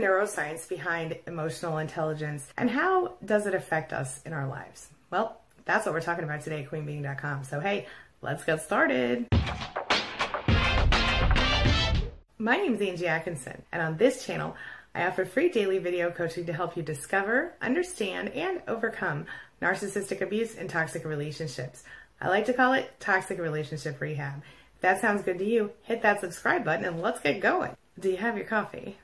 neuroscience behind emotional intelligence and how does it affect us in our lives? Well, that's what we're talking about today at queenbeeing.com. So, hey, let's get started. My name is Angie Atkinson, and on this channel, I offer free daily video coaching to help you discover, understand, and overcome narcissistic abuse and toxic relationships. I like to call it toxic relationship rehab. If that sounds good to you, hit that subscribe button and let's get going. Do you have your coffee?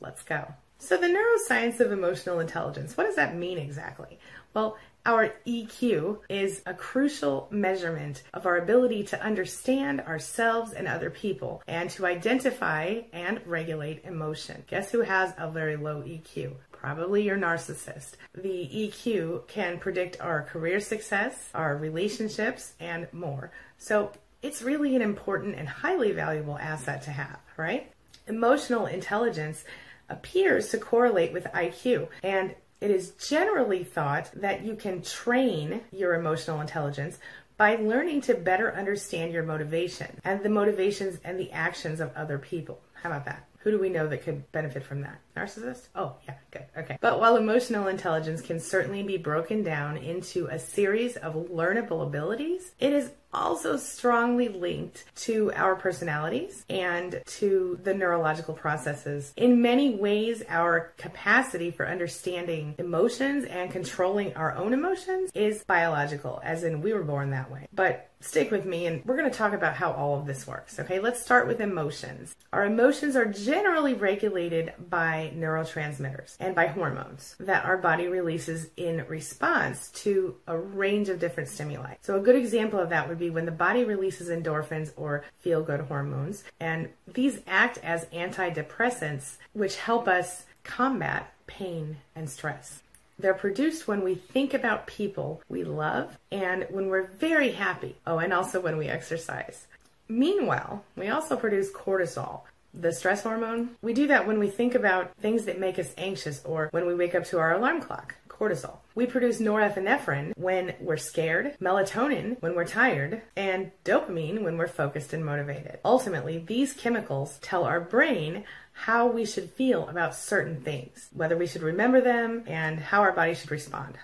Let's go. So, the neuroscience of emotional intelligence, what does that mean exactly? Well, our EQ is a crucial measurement of our ability to understand ourselves and other people and to identify and regulate emotion. Guess who has a very low EQ? Probably your narcissist. The EQ can predict our career success, our relationships, and more. So it's really an important and highly valuable asset to have, right? Emotional intelligence appears to correlate with IQ, and it is generally thought that you can train your emotional intelligence by learning to better understand your motivation and the motivations and the actions of other people. How about that? Who do we know that could benefit from that? Narcissist? Oh, yeah, good. Okay. But while emotional intelligence can certainly be broken down into a series of learnable abilities, it is also strongly linked to our personalities and to the neurological processes. In many ways, our capacity for understanding emotions and controlling our own emotions is biological, as in we were born that way. But stick with me and we're going to talk about how all of this works. Okay, let's start with emotions. Our emotions are generally regulated by neurotransmitters and by hormones that our body releases in response to a range of different stimuli. So, a good example of that would be when the body releases endorphins or feel good hormones, and these act as antidepressants, which help us combat pain and stress. They're produced when we think about people we love and when we're very happy. Oh, and also when we exercise. Meanwhile, we also produce cortisol, the stress hormone. We do that when we think about things that make us anxious or when we wake up to our alarm clock. Cortisol. We produce norepinephrine when we're scared, melatonin when we're tired, and dopamine when we're focused and motivated. Ultimately, these chemicals tell our brain how we should feel about certain things, whether we should remember them, and how our body should respond.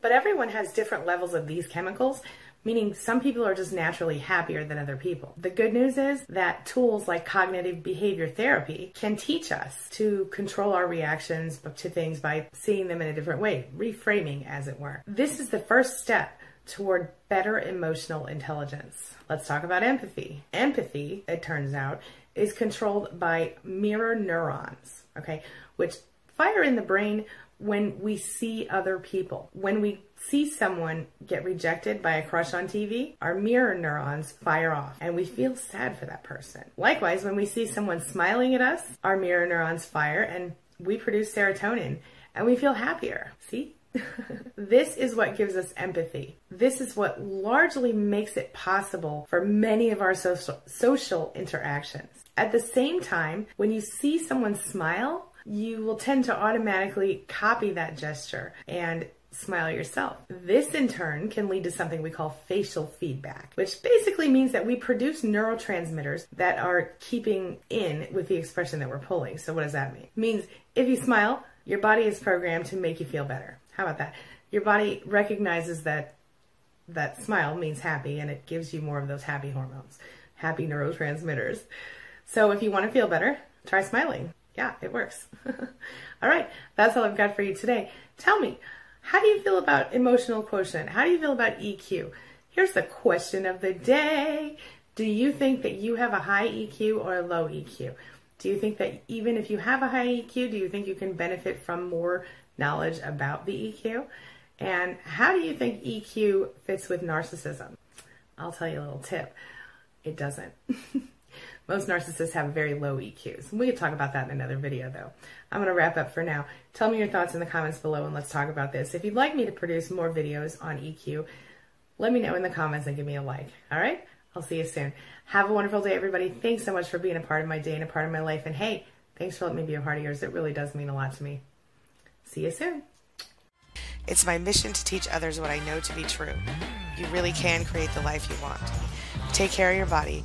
But everyone has different levels of these chemicals, meaning some people are just naturally happier than other people. The good news is that tools like cognitive behavior therapy can teach us to control our reactions to things by seeing them in a different way, reframing, as it were. This is the first step toward better emotional intelligence. Let's talk about empathy. Empathy, it turns out, is controlled by mirror neurons, okay, which fire in the brain when we see other people. When we see someone get rejected by a crush on TV, our mirror neurons fire off and we feel sad for that person. Likewise, when we see someone smiling at us, our mirror neurons fire and we produce serotonin and we feel happier. See? this is what gives us empathy. This is what largely makes it possible for many of our social, social interactions. At the same time, when you see someone smile, you will tend to automatically copy that gesture and smile yourself. This in turn can lead to something we call facial feedback, which basically means that we produce neurotransmitters that are keeping in with the expression that we're pulling. So what does that mean? It means if you smile, your body is programmed to make you feel better. How about that? Your body recognizes that that smile means happy and it gives you more of those happy hormones, happy neurotransmitters. So if you want to feel better, try smiling. Yeah, it works. all right, that's all I've got for you today. Tell me, how do you feel about emotional quotient? How do you feel about EQ? Here's the question of the day. Do you think that you have a high EQ or a low EQ? Do you think that even if you have a high EQ, do you think you can benefit from more knowledge about the EQ? And how do you think EQ fits with narcissism? I'll tell you a little tip. It doesn't. Most narcissists have very low EQs. We could talk about that in another video though. I'm going to wrap up for now. Tell me your thoughts in the comments below and let's talk about this. If you'd like me to produce more videos on EQ, let me know in the comments and give me a like. All right? I'll see you soon. Have a wonderful day, everybody. Thanks so much for being a part of my day and a part of my life. And hey, thanks for letting me be a part of yours. It really does mean a lot to me. See you soon. It's my mission to teach others what I know to be true. You really can create the life you want. Take care of your body,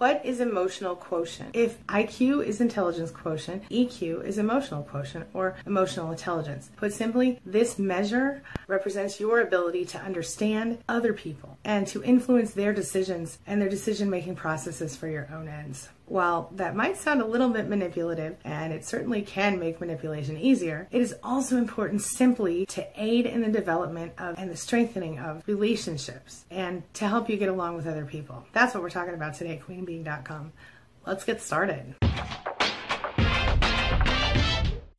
What is emotional quotient? If IQ is intelligence quotient, EQ is emotional quotient or emotional intelligence. Put simply, this measure represents your ability to understand other people and to influence their decisions and their decision making processes for your own ends. While that might sound a little bit manipulative, and it certainly can make manipulation easier, it is also important simply to aid in the development of and the strengthening of relationships and to help you get along with other people. That's what we're talking about today at queenbeeing.com. Let's get started.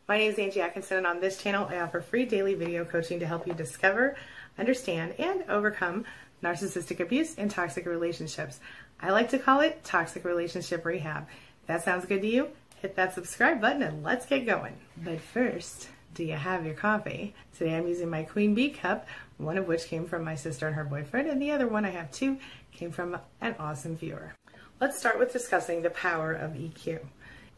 My name is Angie Atkinson, and on this channel, I offer free daily video coaching to help you discover, understand, and overcome narcissistic abuse and toxic relationships. I like to call it toxic relationship rehab. If that sounds good to you, hit that subscribe button and let's get going. But first, do you have your coffee? Today I'm using my Queen Bee cup, one of which came from my sister and her boyfriend, and the other one I have too came from an awesome viewer. Let's start with discussing the power of EQ.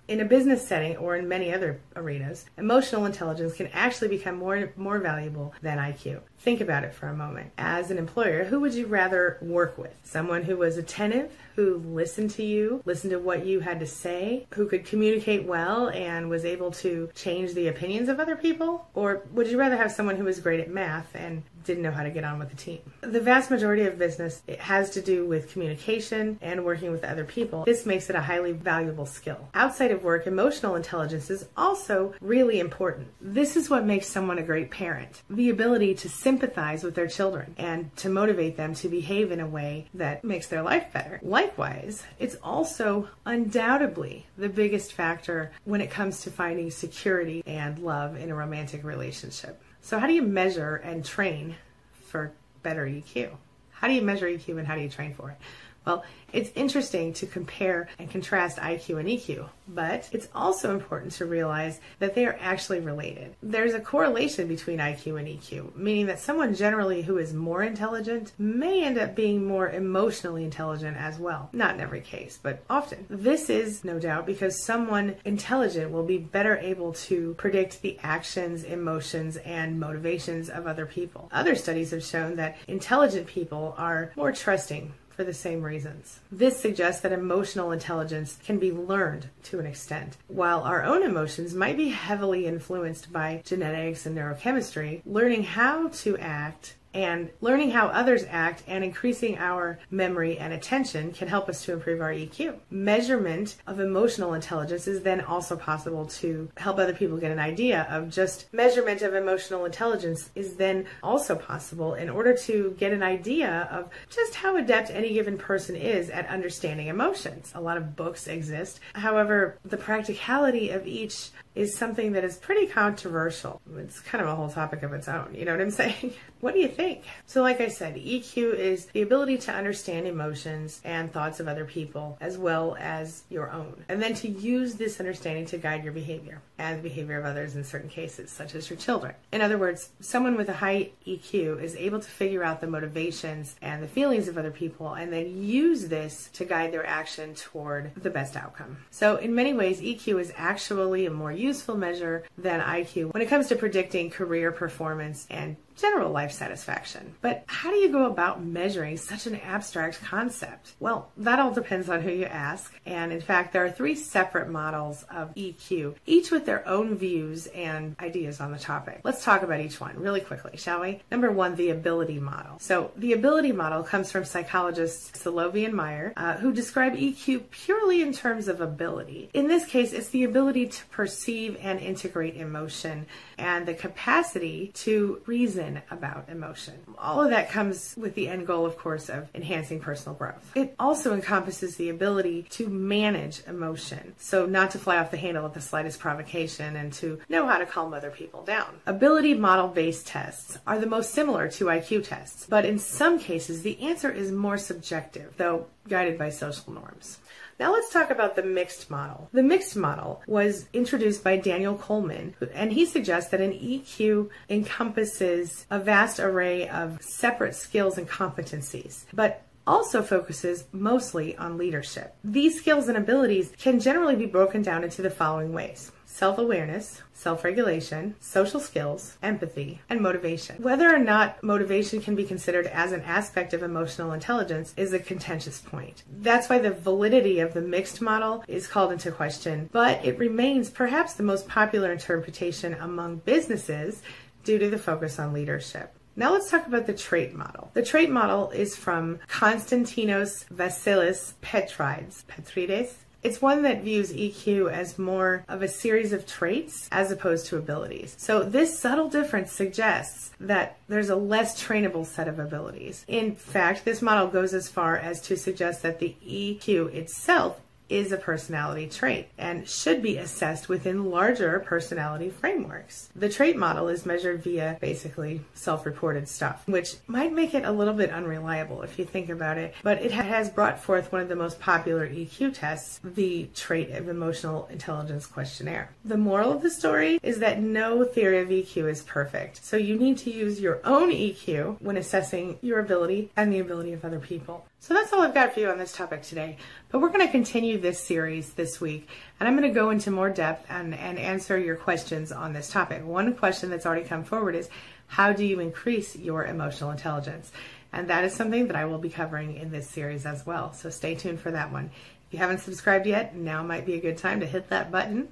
In a business setting or in many other arenas, emotional intelligence can actually become more more valuable than IQ. Think about it for a moment. As an employer, who would you rather work with? Someone who was attentive, who listened to you, listened to what you had to say, who could communicate well and was able to change the opinions of other people? Or would you rather have someone who was great at math and didn't know how to get on with the team? The vast majority of business it has to do with communication and working with other people. This makes it a highly valuable skill. Outside of work, emotional intelligence is also really important. This is what makes someone a great parent. The ability to sympathize with their children and to motivate them to behave in a way that makes their life better. Likewise, it's also undoubtedly the biggest factor when it comes to finding security and love in a romantic relationship. So, how do you measure and train for better EQ? How do you measure EQ and how do you train for it? Well, it's interesting to compare and contrast IQ and EQ, but it's also important to realize that they are actually related. There's a correlation between IQ and EQ, meaning that someone generally who is more intelligent may end up being more emotionally intelligent as well. Not in every case, but often. This is no doubt because someone intelligent will be better able to predict the actions, emotions, and motivations of other people. Other studies have shown that intelligent people are more trusting for the same reasons. This suggests that emotional intelligence can be learned to an extent. While our own emotions might be heavily influenced by genetics and neurochemistry, learning how to act and learning how others act and increasing our memory and attention can help us to improve our EQ. Measurement of emotional intelligence is then also possible to help other people get an idea of just measurement of emotional intelligence is then also possible in order to get an idea of just how adept any given person is at understanding emotions. A lot of books exist. However, the practicality of each is something that is pretty controversial. It's kind of a whole topic of its own. You know what I'm saying? What do you think? So, like I said, EQ is the ability to understand emotions and thoughts of other people as well as your own, and then to use this understanding to guide your behavior and the behavior of others in certain cases, such as your children. In other words, someone with a high EQ is able to figure out the motivations and the feelings of other people and then use this to guide their action toward the best outcome. So, in many ways, EQ is actually a more useful measure than IQ when it comes to predicting career performance and general life satisfaction. But how do you go about measuring such an abstract concept? Well, that all depends on who you ask. And in fact, there are three separate models of EQ, each with their own views and ideas on the topic. Let's talk about each one really quickly, shall we? Number one, the ability model. So the ability model comes from psychologists Salovey and Mayer, uh, who describe EQ purely in terms of ability. In this case, it's the ability to perceive and integrate emotion and the capacity to reason about emotion. All of that comes with the end goal, of course, of enhancing personal growth. It also encompasses the ability to manage emotion, so not to fly off the handle at the slightest provocation and to know how to calm other people down. Ability model based tests are the most similar to IQ tests, but in some cases, the answer is more subjective, though guided by social norms. Now let's talk about the mixed model. The mixed model was introduced by Daniel Goleman, and he suggests that an EQ encompasses a vast array of separate skills and competencies. But also focuses mostly on leadership. These skills and abilities can generally be broken down into the following ways self awareness, self regulation, social skills, empathy, and motivation. Whether or not motivation can be considered as an aspect of emotional intelligence is a contentious point. That's why the validity of the mixed model is called into question, but it remains perhaps the most popular interpretation among businesses due to the focus on leadership. Now let's talk about the trait model. The trait model is from Konstantinos Vasilis Petrides. Petrides? It's one that views EQ as more of a series of traits as opposed to abilities. So this subtle difference suggests that there's a less trainable set of abilities. In fact, this model goes as far as to suggest that the EQ itself is a personality trait and should be assessed within larger personality frameworks. The trait model is measured via basically self reported stuff, which might make it a little bit unreliable if you think about it, but it has brought forth one of the most popular EQ tests, the Trait of Emotional Intelligence Questionnaire. The moral of the story is that no theory of EQ is perfect, so you need to use your own EQ when assessing your ability and the ability of other people. So that's all I've got for you on this topic today. But we're going to continue this series this week, and I'm going to go into more depth and, and answer your questions on this topic. One question that's already come forward is how do you increase your emotional intelligence? And that is something that I will be covering in this series as well. So stay tuned for that one. If you haven't subscribed yet, now might be a good time to hit that button.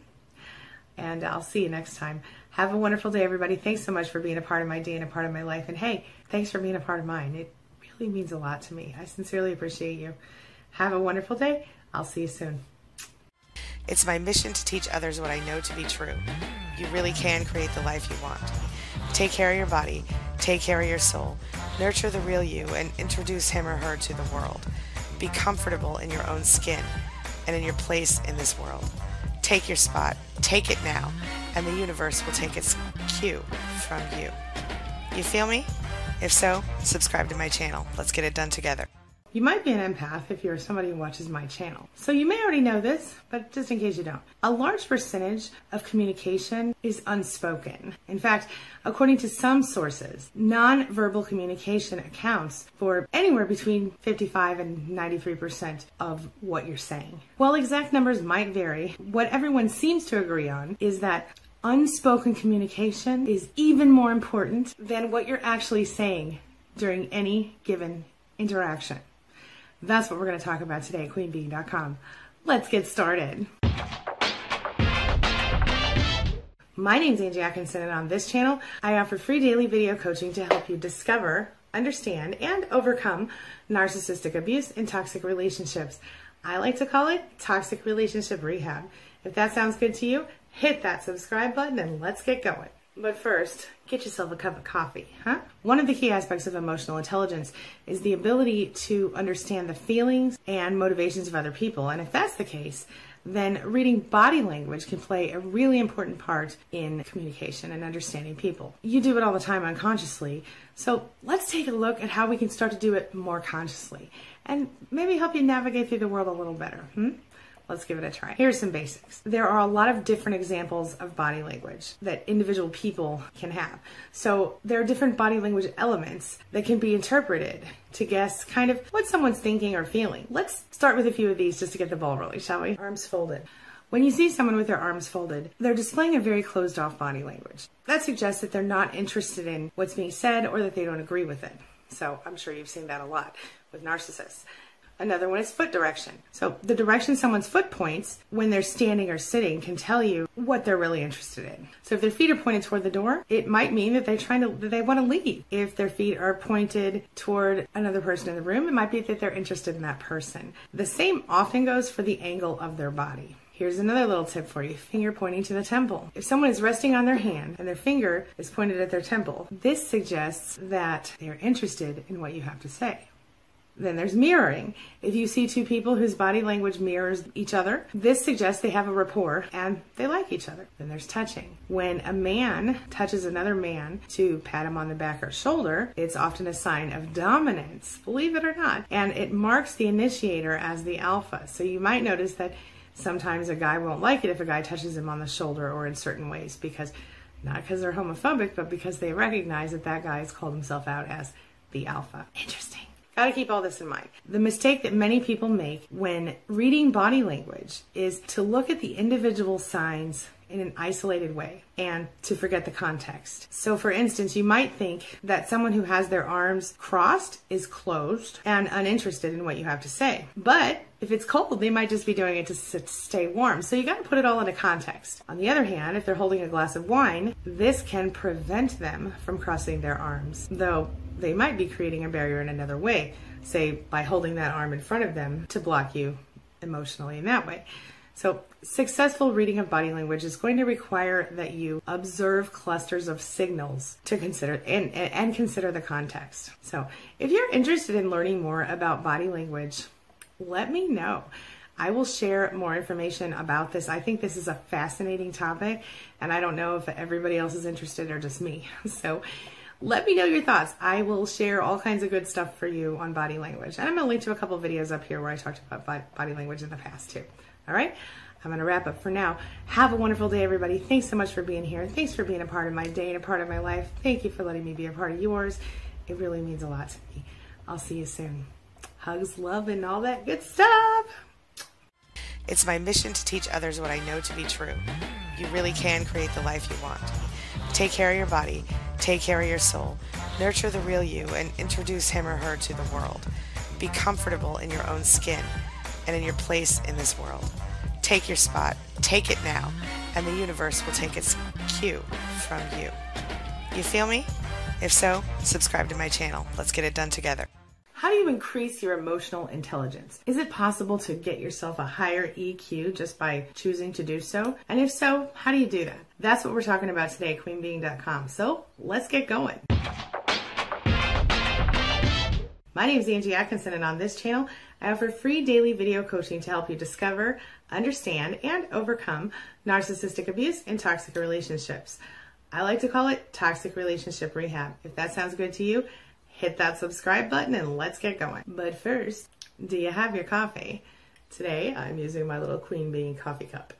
And I'll see you next time. Have a wonderful day, everybody. Thanks so much for being a part of my day and a part of my life. And hey, thanks for being a part of mine. It really means a lot to me. I sincerely appreciate you. Have a wonderful day. I'll see you soon. It's my mission to teach others what I know to be true. You really can create the life you want. Take care of your body, take care of your soul, nurture the real you, and introduce him or her to the world. Be comfortable in your own skin and in your place in this world. Take your spot, take it now, and the universe will take its cue from you. You feel me? If so, subscribe to my channel. Let's get it done together. You might be an empath if you're somebody who watches my channel. So you may already know this, but just in case you don't. A large percentage of communication is unspoken. In fact, according to some sources, nonverbal communication accounts for anywhere between 55 and 93% of what you're saying. While exact numbers might vary, what everyone seems to agree on is that unspoken communication is even more important than what you're actually saying during any given interaction. That's what we're going to talk about today at queenbeeing.com. Let's get started. My name is Angie Atkinson, and on this channel, I offer free daily video coaching to help you discover, understand, and overcome narcissistic abuse and toxic relationships. I like to call it toxic relationship rehab. If that sounds good to you, hit that subscribe button and let's get going. But first, get yourself a cup of coffee, huh? One of the key aspects of emotional intelligence is the ability to understand the feelings and motivations of other people. And if that's the case, then reading body language can play a really important part in communication and understanding people. You do it all the time unconsciously, so let's take a look at how we can start to do it more consciously and maybe help you navigate through the world a little better. Hmm? Let's give it a try. Here's some basics. There are a lot of different examples of body language that individual people can have. So there are different body language elements that can be interpreted to guess kind of what someone's thinking or feeling. Let's start with a few of these just to get the ball rolling, shall we? Arms folded. When you see someone with their arms folded, they're displaying a very closed off body language. That suggests that they're not interested in what's being said or that they don't agree with it. So I'm sure you've seen that a lot with narcissists. Another one is foot direction. So the direction someone's foot points when they're standing or sitting can tell you what they're really interested in. So if their feet are pointed toward the door, it might mean that they're trying to that they want to leave. If their feet are pointed toward another person in the room, it might be that they're interested in that person. The same often goes for the angle of their body. Here's another little tip for you finger pointing to the temple. If someone is resting on their hand and their finger is pointed at their temple, this suggests that they're interested in what you have to say. Then there's mirroring. If you see two people whose body language mirrors each other, this suggests they have a rapport and they like each other. Then there's touching. When a man touches another man to pat him on the back or shoulder, it's often a sign of dominance, believe it or not. And it marks the initiator as the alpha. So you might notice that sometimes a guy won't like it if a guy touches him on the shoulder or in certain ways because not because they're homophobic, but because they recognize that that guy has called himself out as the alpha. Interesting. Got to keep all this in mind. The mistake that many people make when reading body language is to look at the individual signs in an isolated way and to forget the context. So, for instance, you might think that someone who has their arms crossed is closed and uninterested in what you have to say. But if it's cold, they might just be doing it to stay warm. So, you got to put it all into context. On the other hand, if they're holding a glass of wine, this can prevent them from crossing their arms, though they might be creating a barrier in another way, say by holding that arm in front of them to block you emotionally in that way. So, successful reading of body language is going to require that you observe clusters of signals to consider and, and consider the context. So, if you're interested in learning more about body language, let me know. I will share more information about this. I think this is a fascinating topic, and I don't know if everybody else is interested or just me. So, let me know your thoughts. I will share all kinds of good stuff for you on body language. And I'm going to link to a couple videos up here where I talked about body language in the past too. All right. I'm going to wrap up for now. Have a wonderful day, everybody. Thanks so much for being here. Thanks for being a part of my day and a part of my life. Thank you for letting me be a part of yours. It really means a lot to me. I'll see you soon. Hugs, love, and all that good stuff. It's my mission to teach others what I know to be true. You really can create the life you want. Take care of your body, take care of your soul, nurture the real you, and introduce him or her to the world. Be comfortable in your own skin and in your place in this world. Take your spot, take it now, and the universe will take its cue from you. You feel me? If so, subscribe to my channel. Let's get it done together. How do you increase your emotional intelligence? Is it possible to get yourself a higher EQ just by choosing to do so? And if so, how do you do that? That's what we're talking about today queenbeeing.com. So let's get going. My name is Angie Atkinson, and on this channel, I offer free daily video coaching to help you discover, understand, and overcome narcissistic abuse and toxic relationships. I like to call it toxic relationship rehab. If that sounds good to you, hit that subscribe button and let's get going. But first, do you have your coffee? Today, I'm using my little Queen Being coffee cup.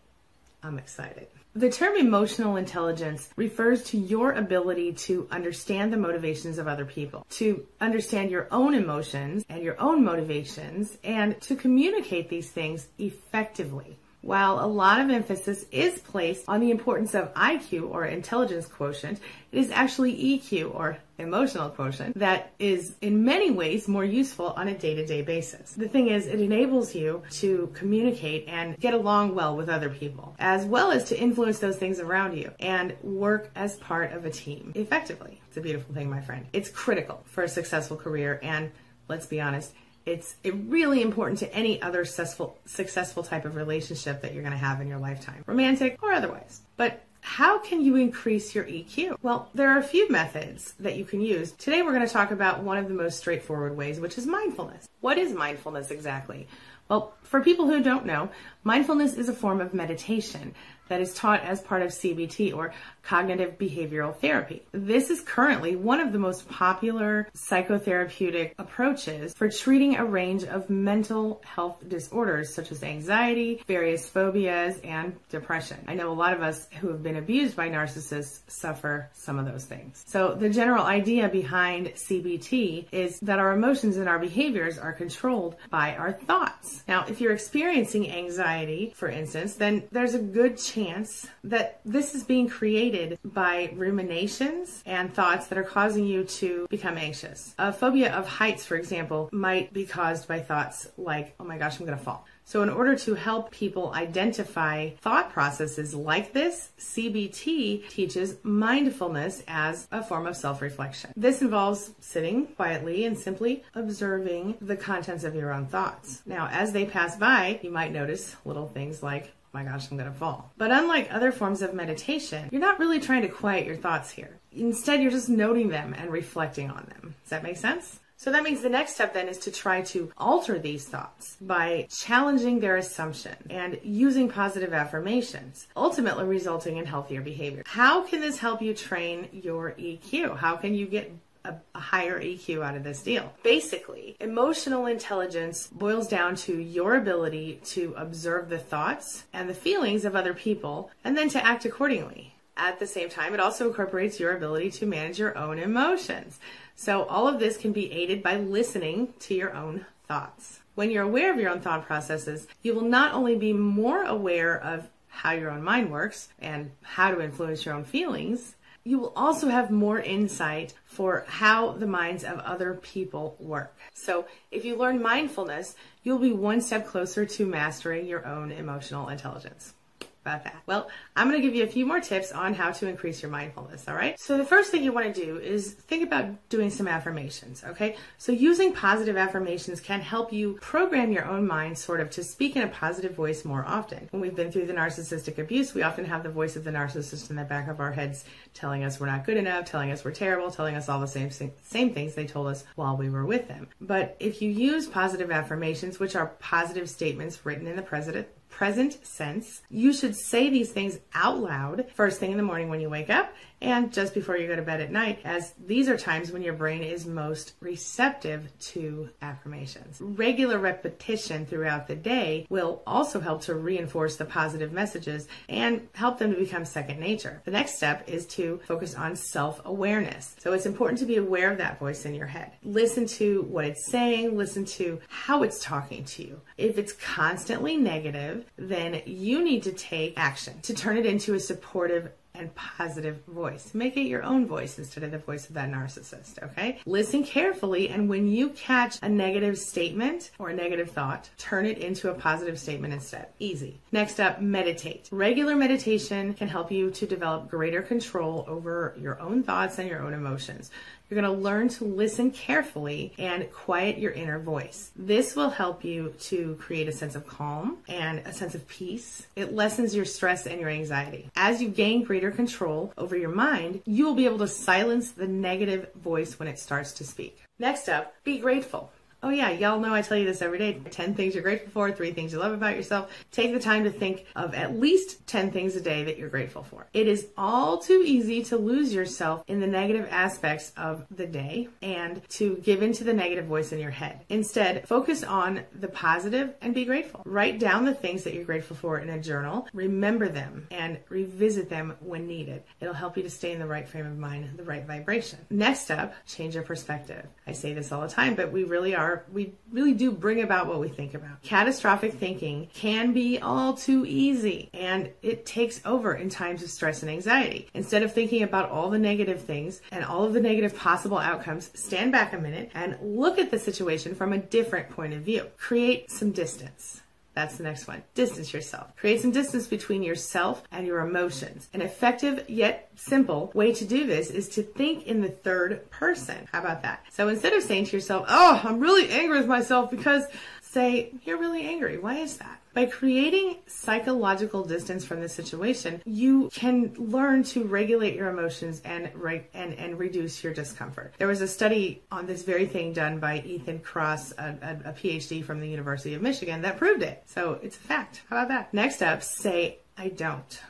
I'm excited. The term emotional intelligence refers to your ability to understand the motivations of other people, to understand your own emotions and your own motivations, and to communicate these things effectively. While a lot of emphasis is placed on the importance of IQ or intelligence quotient, it is actually EQ or emotional quotient that is in many ways more useful on a day to day basis. The thing is, it enables you to communicate and get along well with other people, as well as to influence those things around you and work as part of a team effectively. It's a beautiful thing, my friend. It's critical for a successful career and let's be honest, it's really important to any other successful successful type of relationship that you're going to have in your lifetime, romantic or otherwise. But how can you increase your EQ? Well, there are a few methods that you can use. Today we're going to talk about one of the most straightforward ways, which is mindfulness. What is mindfulness exactly? Well, for people who don't know, mindfulness is a form of meditation that is taught as part of CBT or cognitive behavioral therapy. This is currently one of the most popular psychotherapeutic approaches for treating a range of mental health disorders such as anxiety, various phobias, and depression. I know a lot of us who have been abused by narcissists suffer some of those things. So the general idea behind CBT is that our emotions and our behaviors are controlled by our thoughts. Now, if you're experiencing anxiety, for instance, then there's a good chance that this is being created by ruminations and thoughts that are causing you to become anxious. A phobia of heights, for example, might be caused by thoughts like, oh my gosh, I'm going to fall. So, in order to help people identify thought processes like this, CBT teaches mindfulness as a form of self reflection. This involves sitting quietly and simply observing the contents of your own thoughts. Now, as they pass by, you might notice little things like, oh my gosh, I'm to fall. But unlike other forms of meditation, you're not really trying to quiet your thoughts here. Instead, you're just noting them and reflecting on them. Does that make sense? So that means the next step then is to try to alter these thoughts by challenging their assumption and using positive affirmations, ultimately resulting in healthier behavior. How can this help you train your EQ? How can you get a, a, higher EQ out of this deal. Basically, emotional intelligence boils down to your ability to observe the thoughts and the feelings of other people and then to act accordingly. At the same time, it also incorporates your ability to manage your own emotions. So all of this can be aided by listening to your own thoughts. When you're aware of your own thought processes, you will not only be more aware of how your own mind works and how to influence your own feelings, you will also have more insight for how the minds of other people work. So, if you learn mindfulness, you'll be one step closer to mastering your own emotional intelligence about that? Well, I'm going to give you a few more tips on how to increase your mindfulness, all right? So, the first thing you want to do is think about doing some affirmations, okay? So, using positive affirmations can help you program your own mind sort of to speak in a positive voice more often. When we've been through the narcissistic abuse, we often have the voice of the narcissist in the back of our heads telling us we're not good enough, telling us we're terrible, telling us all the same same things they told us while we were with them. But if you use positive affirmations, which are positive statements written in the present present sense. You should say these things out loud first thing in the morning when you wake up and just before you go to bed at night, as these are times when your brain is most receptive to affirmations. Regular repetition throughout the day will also help to reinforce the positive messages and help them to become second nature. The next step is to focus on self awareness. So it's important to be aware of that voice in your head. Listen to what it's saying, listen to how it's talking to you. If it's constantly negative, then you need to take action to turn it into a supportive and positive voice. Make it your own voice instead of the voice of that narcissist, okay? Listen carefully, and when you catch a negative statement or a negative thought, turn it into a positive statement instead. Easy. Next up, meditate. Regular meditation can help you to develop greater control over your own thoughts and your own emotions. You're going to learn to listen carefully and quiet your inner voice. This will help you to create a sense of calm and a sense of peace. It lessens your stress and your anxiety. As you gain greater control over your mind, you will be able to silence the negative voice when it starts to speak. Next up, be grateful. Oh, yeah, y'all know I tell you this every day 10 things you're grateful for, three things you love about yourself. Take the time to think of at least 10 things a day that you're grateful for. It is all too easy to lose yourself in the negative aspects of the day and to give into the negative voice in your head. Instead, focus on the positive and be grateful. Write down the things that you're grateful for in a journal, remember them, and revisit them when needed. It'll help you to stay in the right frame of mind, the right vibration. Next up, change your perspective. I say this all the time, but we really are are, we really do bring about what we think about. Catastrophic thinking can be all too easy and it takes over in times of stress and anxiety. Instead of thinking about all the negative things and all of the negative possible outcomes, stand back a minute and look at the situation from a different point of view. Create some distance. That's the next one. Distance yourself. Create some distance between yourself and your emotions. An effective yet simple way to do this is to think in the third person. How about that? So instead of saying to yourself, Oh, I'm really angry with myself because say, You're really angry. Why is that? By creating psychological distance from the situation, you can learn to regulate your emotions and, re- and, and reduce your discomfort. There was a study on this very thing done by Ethan Kross, a, a, a PhD from the University of Michigan, that proved it. So it's a fact. How about that? Next up, say, I don't.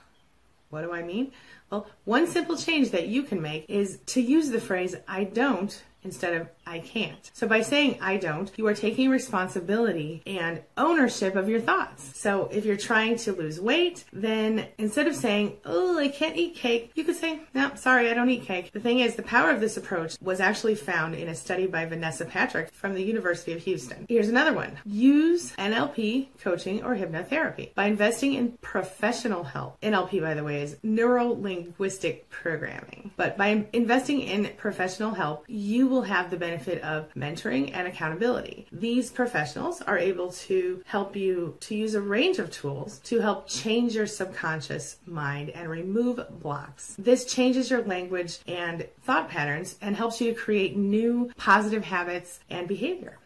What do I mean? Well, one simple change that you can make is to use the phrase I don't instead of I can't. So by saying I don't, you are taking responsibility and ownership of your thoughts. So if you're trying to lose weight, then instead of saying, oh, I can't eat cake, you could say, no, sorry, I don't eat cake. The thing is, the power of this approach was actually found in a study by Vanessa Patrick from the University of Houston. Here's another one. Use NLP coaching or hypnotherapy by investing in professional help. NLP, by the way, is neuro linguistic programming. But by investing in professional help, you will have the benefit of mentoring and accountability. These professionals are able to help you to use a range of tools to help change your subconscious mind and remove blocks. This changes your language and thought patterns and helps you to create new positive habits and behavior.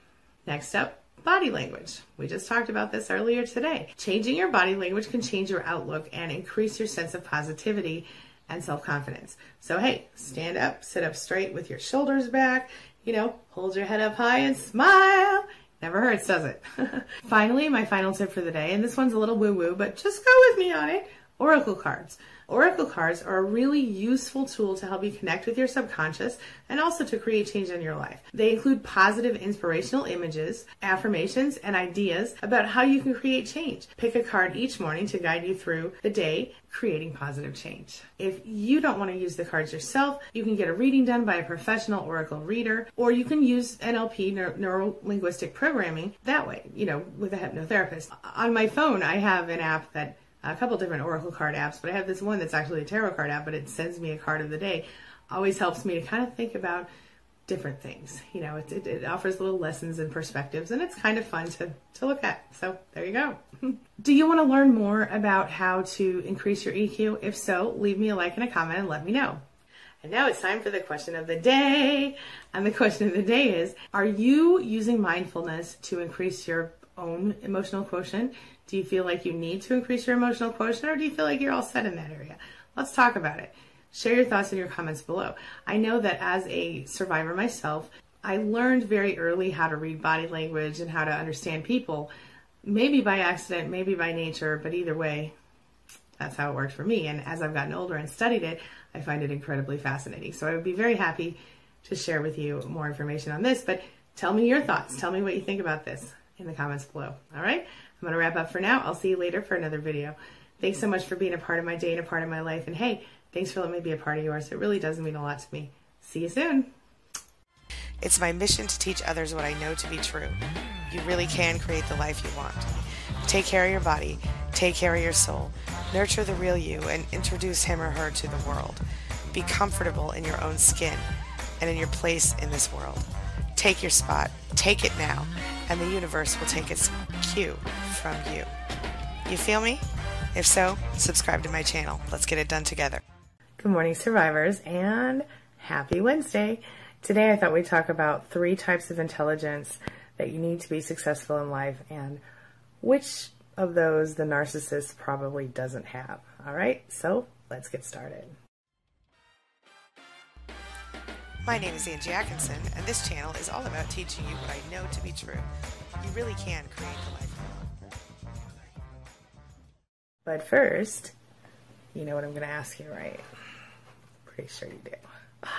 Next up, body language. We just talked about this earlier today. Changing your body language can change your outlook and increase your sense of positivity and self confidence. So, hey, stand up, sit up straight with your shoulders back, you know, hold your head up high and smile. Never hurts, does it? Finally, my final tip for the day, and this one's a little woo woo, but just go with me on it. Oracle cards. Oracle cards are a really useful tool to help you connect with your subconscious and also to create change in your life. They include positive inspirational images, affirmations, and ideas about how you can create change. Pick a card each morning to guide you through the day, creating positive change. If you don't want to use the cards yourself, you can get a reading done by a professional Oracle reader, or you can use NLP, neuro linguistic programming, that way, you know, with a hypnotherapist. On my phone, I have an app that a couple different Oracle card apps, but I have this one that's actually a tarot card app, but it sends me a card of the day. Always helps me to kind of think about different things. You know, it, it, it, offers little lessons and perspectives, and it's kind of fun to, to look at. So there you go. Do you want to learn more about how to increase your EQ? If so, leave me a like and a comment and let me know. And now it's time for the question of the day. And the question of the day is Are you using mindfulness to increase your own emotional quotient? Do you feel like you need to increase your emotional quotient or do you feel like you're all set in that area? Let's talk about it. Share your thoughts in your comments below. I know that as a survivor myself, I learned very early how to read body language and how to understand people, maybe by accident, maybe by nature, but either way, that's how it worked for me. And as I've gotten older and studied it, I find it incredibly fascinating. So I would be very happy to share with you more information on this, but tell me your thoughts. Tell me what you think about this in the comments below. All right? I'm going to wrap up for now. I'll see you later for another video. Thanks so much for being a part of my day and a part of my life. And hey, thanks for letting me be a part of yours. It really does mean a lot to me. See you soon. It's my mission to teach others what I know to be true. You really can create the life you want. Take care of your body, take care of your soul, nurture the real you, and introduce him or her to the world. Be comfortable in your own skin and in your place in this world. Take your spot, take it now, and the universe will take its cue from you. You feel me? If so, subscribe to my channel. Let's get it done together. Good morning, survivors, and happy Wednesday. Today, I thought we'd talk about three types of intelligence that you need to be successful in life and which of those the narcissist probably doesn't have. All right, so let's get started. My name is Angie Atkinson, and this channel is all about teaching you what I know to be true. You really can create the life you want. But first, you know what I'm going to ask you, right? Pretty sure you do.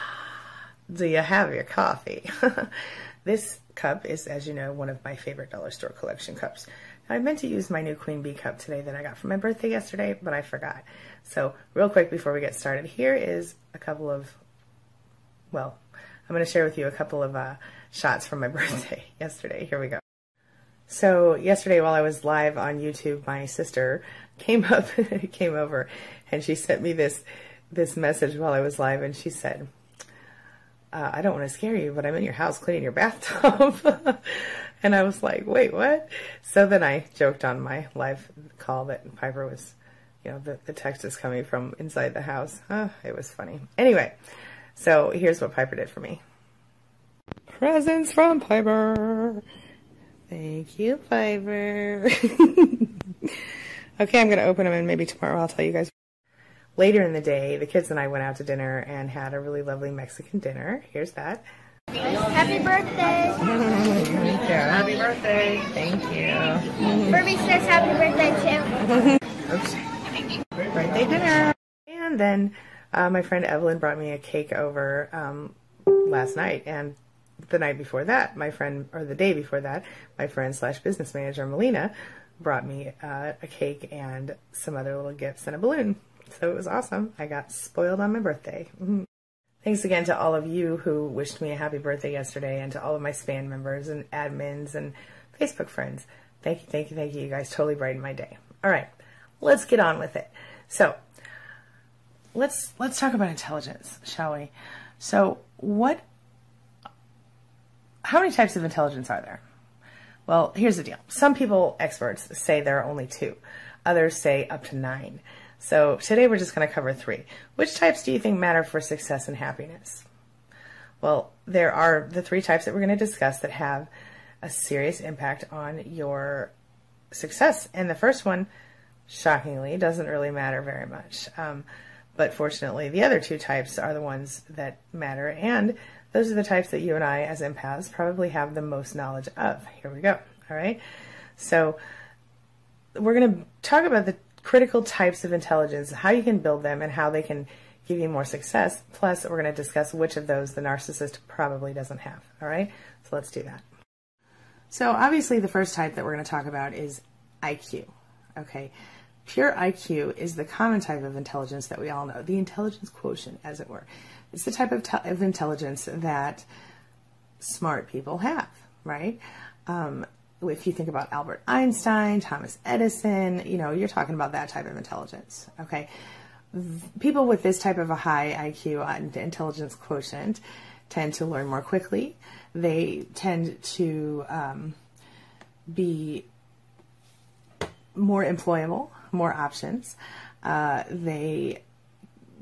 Do you have your coffee? this cup is, as you know, one of my favorite dollar store collection cups. I meant to use my new Queen Bee cup today that I got for my birthday yesterday, but I forgot. So, real quick before we get started, here is a couple of well, I'm going to share with you a couple of uh, shots from my birthday yesterday. Here we go. So yesterday, while I was live on YouTube, my sister came up, came over, and she sent me this this message while I was live, and she said, uh, "I don't want to scare you, but I'm in your house cleaning your bathtub." and I was like, "Wait, what?" So then I joked on my live call that Piper was, you know, the, the text is coming from inside the house. Uh, it was funny. Anyway. So here's what Piper did for me. Presents from Piper. Thank you, Piper. okay, I'm going to open them and maybe tomorrow I'll tell you guys. Later in the day, the kids and I went out to dinner and had a really lovely Mexican dinner. Here's that. Happy birthday. Happy birthday. Thank you. Furby says happy birthday too. Oops. Birthday dinner. And then uh, my friend Evelyn brought me a cake over um, last night, and the night before that, my friend, or the day before that, my friend slash business manager Melina brought me uh, a cake and some other little gifts and a balloon. So it was awesome. I got spoiled on my birthday. Mm-hmm. Thanks again to all of you who wished me a happy birthday yesterday, and to all of my SPAN members and admins and Facebook friends. Thank you, thank you, thank you. You guys totally brightened my day. All right, let's get on with it. So, let's let's talk about intelligence, shall we? So, what how many types of intelligence are there? Well, here's the deal. Some people, experts, say there are only two. Others say up to nine. So today we're just going to cover three. Which types do you think matter for success and happiness? Well, there are the three types that we're going to discuss that have a serious impact on your success. And the first one, shockingly, doesn't really matter very much. Um, but fortunately, the other two types are the ones that matter, and those are the types that you and I, as empaths, probably have the most knowledge of. Here we go. All right. So we're going to talk about the critical types of intelligence, how you can build them, and how they can give you more success. Plus, we're going to discuss which of those the narcissist probably doesn't have. All right, so let's do that. So, obviously, the first type that we're going to talk about is IQ. Okay, pure IQ is the common type of intelligence that we all know, the intelligence quotient, as it were. It's the type of, of intelligence that smart people have, right? Um, if you think about Albert Einstein, Thomas Edison, you know, you're talking about that type of intelligence, okay? People with this type of a high IQ and intelligence quotient tend to learn more quickly. They tend to um, be more employable, more options. Uh, they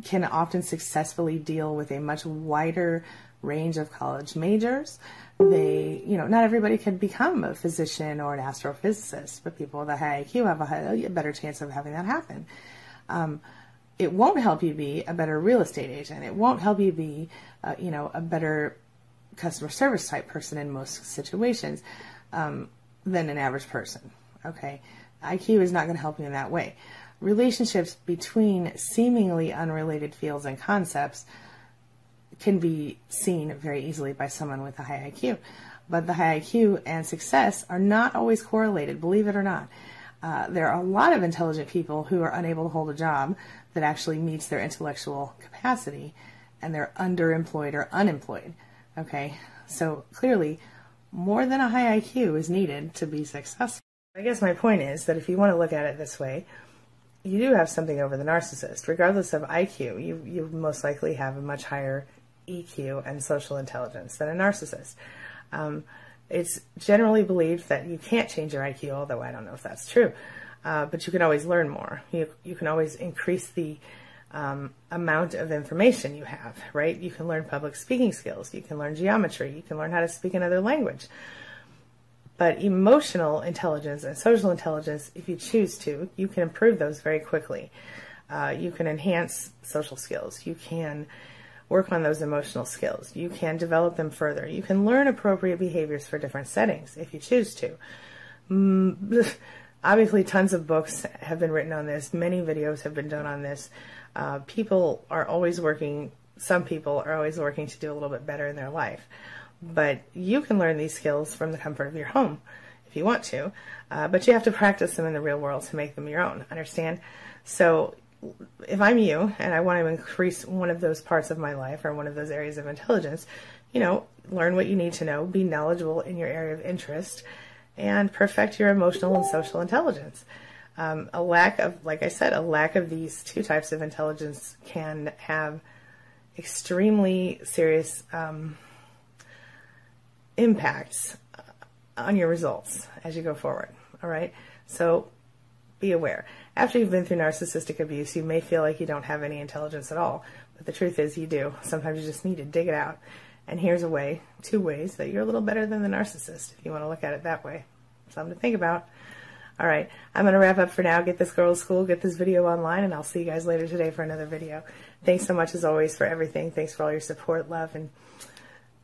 can often successfully deal with a much wider range of college majors. They, you know, not everybody could become a physician or an astrophysicist, but people with a high IQ have a, high, a better chance of having that happen. Um, it won't help you be a better real estate agent. It won't help you be, uh, you know, a better customer service type person in most situations um, than an average person. Okay, IQ is not going to help you in that way. Relationships between seemingly unrelated fields and concepts can be seen very easily by someone with a high IQ. But the high IQ and success are not always correlated, believe it or not. Uh, there are a lot of intelligent people who are unable to hold a job that actually meets their intellectual capacity and they're underemployed or unemployed. Okay, so clearly, more than a high IQ is needed to be successful. I guess my point is that if you want to look at it this way, you do have something over the narcissist. Regardless of IQ, you, you most likely have a much higher EQ and social intelligence than a narcissist. Um, it's generally believed that you can't change your IQ, although I don't know if that's true. Uh, but you can always learn more. You, you can always increase the um, amount of information you have, right? You can learn public speaking skills. You can learn geometry. You can learn how to speak another language. But emotional intelligence and social intelligence, if you choose to, you can improve those very quickly. Uh, you can enhance social skills. You can work on those emotional skills. You can develop them further. You can learn appropriate behaviors for different settings if you choose to. Mm, obviously, tons of books have been written on this. Many videos have been done on this. Uh, people are always working, some people are always working to do a little bit better in their life. But you can learn these skills from the comfort of your home if you want to. Uh, but you have to practice them in the real world to make them your own. Understand? So if I'm you and I want to increase one of those parts of my life or one of those areas of intelligence, you know, learn what you need to know, be knowledgeable in your area of interest, and perfect your emotional and social intelligence. Um, a lack of, like I said, a lack of these two types of intelligence can have extremely serious um, impacts on your results as you go forward. All right. So be aware. After you've been through narcissistic abuse, you may feel like you don't have any intelligence at all, but the truth is you do. Sometimes you just need to dig it out. And here's a way, two ways, that you're a little better than the narcissist, if you want to look at it that way. Something to think about. All right, I'm going to wrap up for now. Get this girl to school, get this video online, and I'll see you guys later today for another video. Thanks so much, as always, for everything. Thanks for all your support, love, and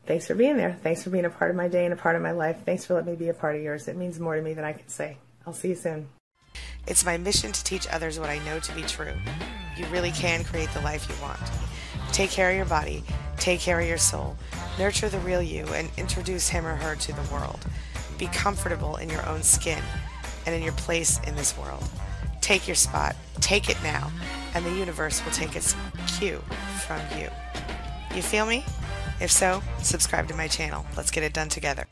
thanks for being there. Thanks for being a part of my day and a part of my life. Thanks for letting me be a part of yours. It means more to me than I can say. I'll see you soon. It's my mission to teach others what I know to be true. You really can create the life you want. Take care of your body, take care of your soul, nurture the real you, and introduce him or her to the world. Be comfortable in your own skin and in your place in this world. Take your spot, take it now, and the universe will take its cue from you. You feel me? If so, subscribe to my channel. Let's get it done together.